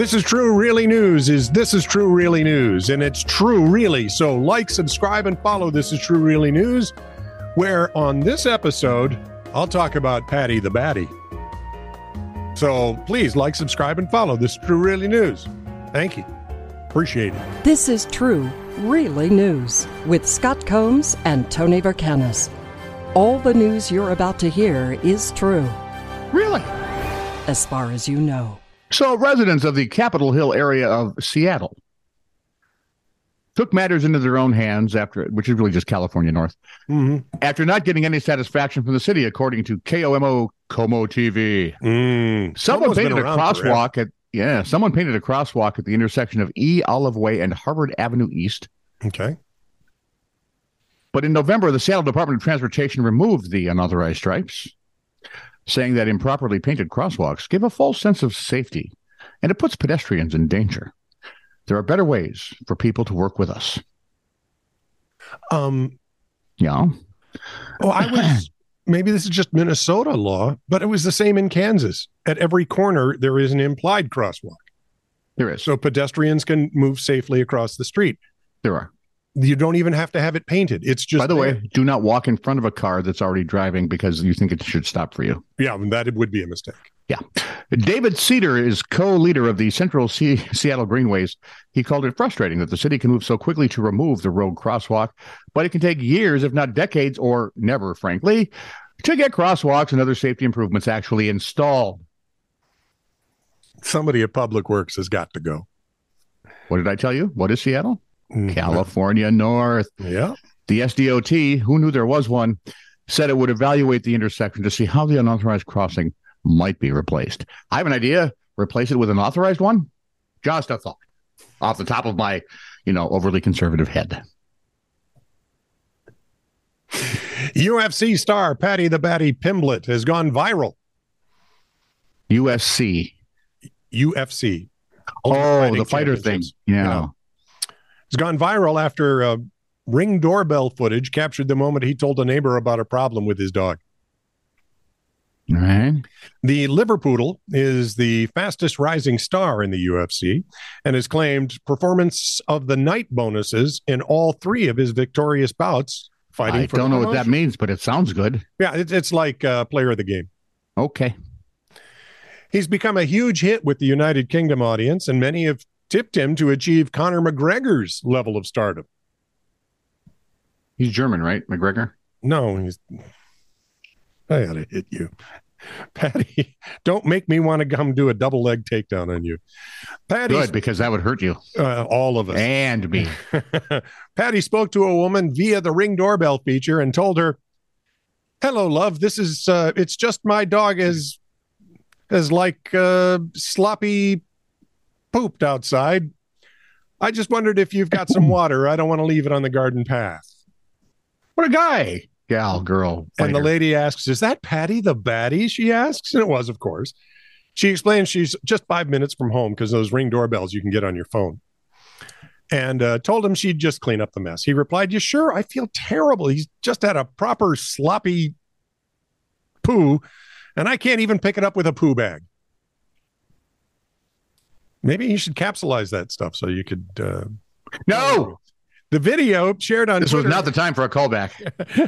This is True Really News is This is True Really News, and it's true really. So like, subscribe, and follow This is True Really News, where on this episode, I'll talk about Paddy the Baddy. So please like, subscribe, and follow This is True Really News. Thank you. Appreciate it. This is True Really News with Scott Combs and Tony Vercanis. All the news you're about to hear is true, Really? as far as you know. So, residents of the Capitol Hill area of Seattle took matters into their own hands after, which is really just California North, Mm-hmm. after not getting any satisfaction from the city, according to KOMO Como TV. Mm. Someone painted a forever. crosswalk at yeah, someone painted a crosswalk at the intersection of E Olive Way and Harvard Avenue East. Okay. But in November, the Seattle Department of Transportation removed the unauthorized stripes, saying that improperly painted crosswalks give a false sense of safety and it puts pedestrians in danger. There are better ways for people to work with us. Um, Yeah. Oh, I was maybe this is just Minnesota law, but it was the same in Kansas. At every corner, there is an implied crosswalk, There is. so pedestrians can move safely across the street. There are. You don't even have to have it painted. It's just By the there. way, do not walk in front of a car that's already driving because you think it should stop for you. yeah, that would be a mistake. Yeah. David Cedar is co-leader of the Central Se- Seattle Greenways. He called it frustrating that the city can move so quickly to remove the road crosswalk, but it can take years, if not decades, or never, frankly, to get crosswalks and other safety improvements actually installed. Somebody at Public Works has got to go. What did I tell you? What is Seattle? Mm. California North. Yeah. The SDOT, who knew there was one, said it would evaluate the intersection to see how the unauthorized crossing might be replaced. I have an idea. Replace it with an authorized one? Just a thought off the top of my, you know, overly conservative head. UFC star Paddy the Baddy Pimblett has gone viral. USC. UFC. Oh, the fighter thing. Yeah. It's gone viral after uh, ring doorbell footage captured the moment he told a neighbor about a problem with his dog. All right. The Liverpoodle is the fastest rising star in the UFC and has claimed performance of the night bonuses in all three of his victorious bouts fighting I don't know what that means, but it sounds good. Yeah, it's, it's like uh, player of the game. Okay. He's become a huge hit with the United Kingdom audience, and many have tipped him to achieve Conor McGregor's level of stardom. He's German, right? McGregor? No, he's. I ought to hit you. Paddy, don't make me want to come do a double leg takedown on you. Paddy, Good, because that would hurt you uh, all of us. and me. Paddy spoke to a woman via the ring doorbell feature and told her, "Hello, love. This is uh, it's just my dog is is like uh, sloppy pooped outside. I just wondered if you've got some water. I don't want to leave it on the garden path." What a guy. Gal, girl. And the lady asks, Is that Paddy the Baddy? She asks. And it was, of course. She explains she's just five minutes from home because those ring doorbells you can get on your phone. And uh, told him she'd just clean up the mess. He replied, You sure? I feel terrible. He's just had a proper sloppy poo, and I can't even pick it up with a poo bag. Maybe you should capsulize that stuff so you could. Uh, No, the video shared on this was not the time for a callback.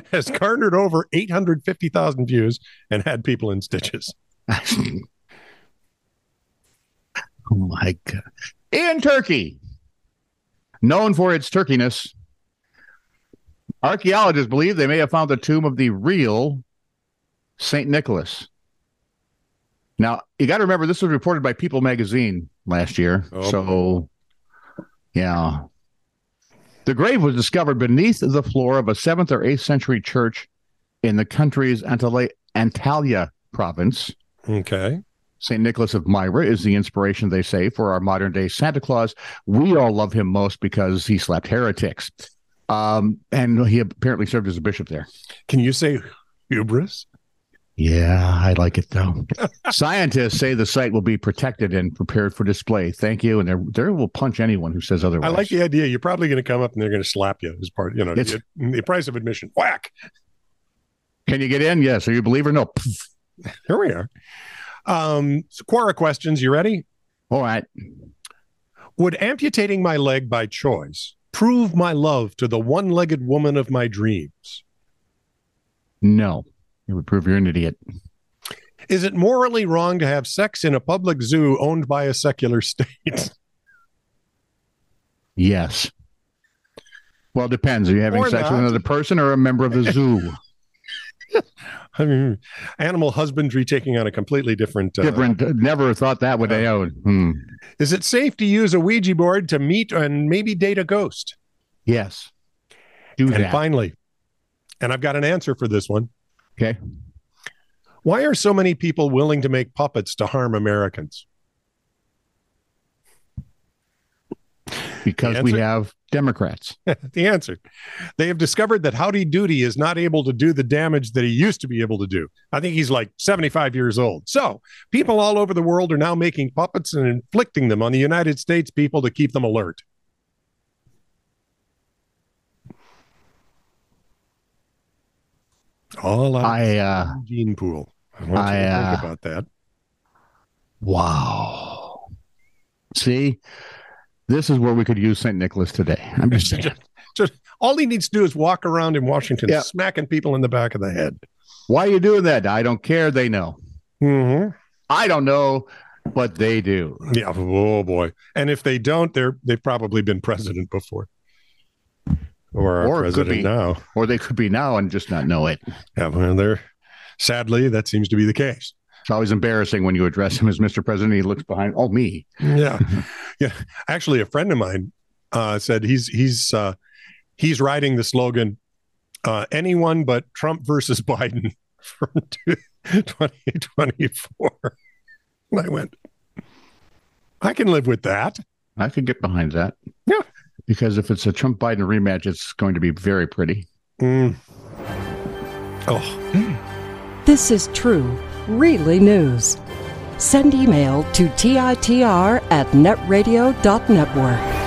has garnered over 850,000 views and had people in stitches. oh my god! In Turkey, known for its turkeyness, archaeologists believe they may have found the tomb of the real Saint Nicholas. Now you got to remember this was reported by People Magazine last year, Oh, so yeah. The grave was discovered beneath the floor of a seventh or eighth century church in the country's Antalya province. Okay. St. Nicholas of Myra is the inspiration, they say, for our modern day Santa Claus. We all love him most because he slapped heretics. Um, and he apparently served as a bishop there. Can you say hubris? Yeah, I like it though. Scientists say the site will be protected and prepared for display. Thank you. And they they will punch anyone who says otherwise. I like the idea. You're probably going to come up and they're going to slap you as part, you know, It's- the, the price of admission. Whack. Can you get in? Yes. Are you a believer? No. Here we are. Um, so Quora questions. You ready? All right. Would amputating my leg by choice prove my love to the one legged woman of my dreams? No, it would prove you're an idiot. Is it morally wrong to have sex in a public zoo owned by a secular state? Yes. Well, it depends. Are you having Or sex not. with another person or a member of the zoo? I mean, animal husbandry taking on a completely different. Uh, Different. Never thought that would I own. Hmm. Is it safe to use a Ouija board to meet and maybe date a ghost? Yes. Do And that. finally, and I've got an answer for this one. Okay. Why are so many people willing to make puppets to harm Americans? Because we have Democrats. the answer. They have discovered that Howdy Doody is not able to do the damage that he used to be able to do. I think he's like 75 years old. So people all over the world are now making puppets and inflicting them on the United States people to keep them alert. All out I uh gene pool. I want you I, to uh, think about that. wow. See, this is where we could use St. Nicholas today. I'm just saying. Just, just all he needs to do is walk around in Washington, Yeah. smacking people in the back of the head. Why are you doing that? I don't care. They know. Mm-hmm. I don't know, but they do. Yeah. Oh boy. And if they don't, they're they've probably been president before. Or our Or president be. now. Or they could be now and just not know it. Yeah, well, they're sadly that seems to be the case. It's always embarrassing when you address him as Mr. President. He looks behind. Oh, me. Yeah. yeah. Actually, a friend of mine uh, said he's he's uh, he's riding the slogan uh, anyone but Trump versus Biden from 2024. And I went, I can live with that. I could get behind that. Yeah. Because if it's a Trump Biden rematch, it's going to be very pretty. Mm. Oh, This is true, really news. Send email to TITR at netradio.network.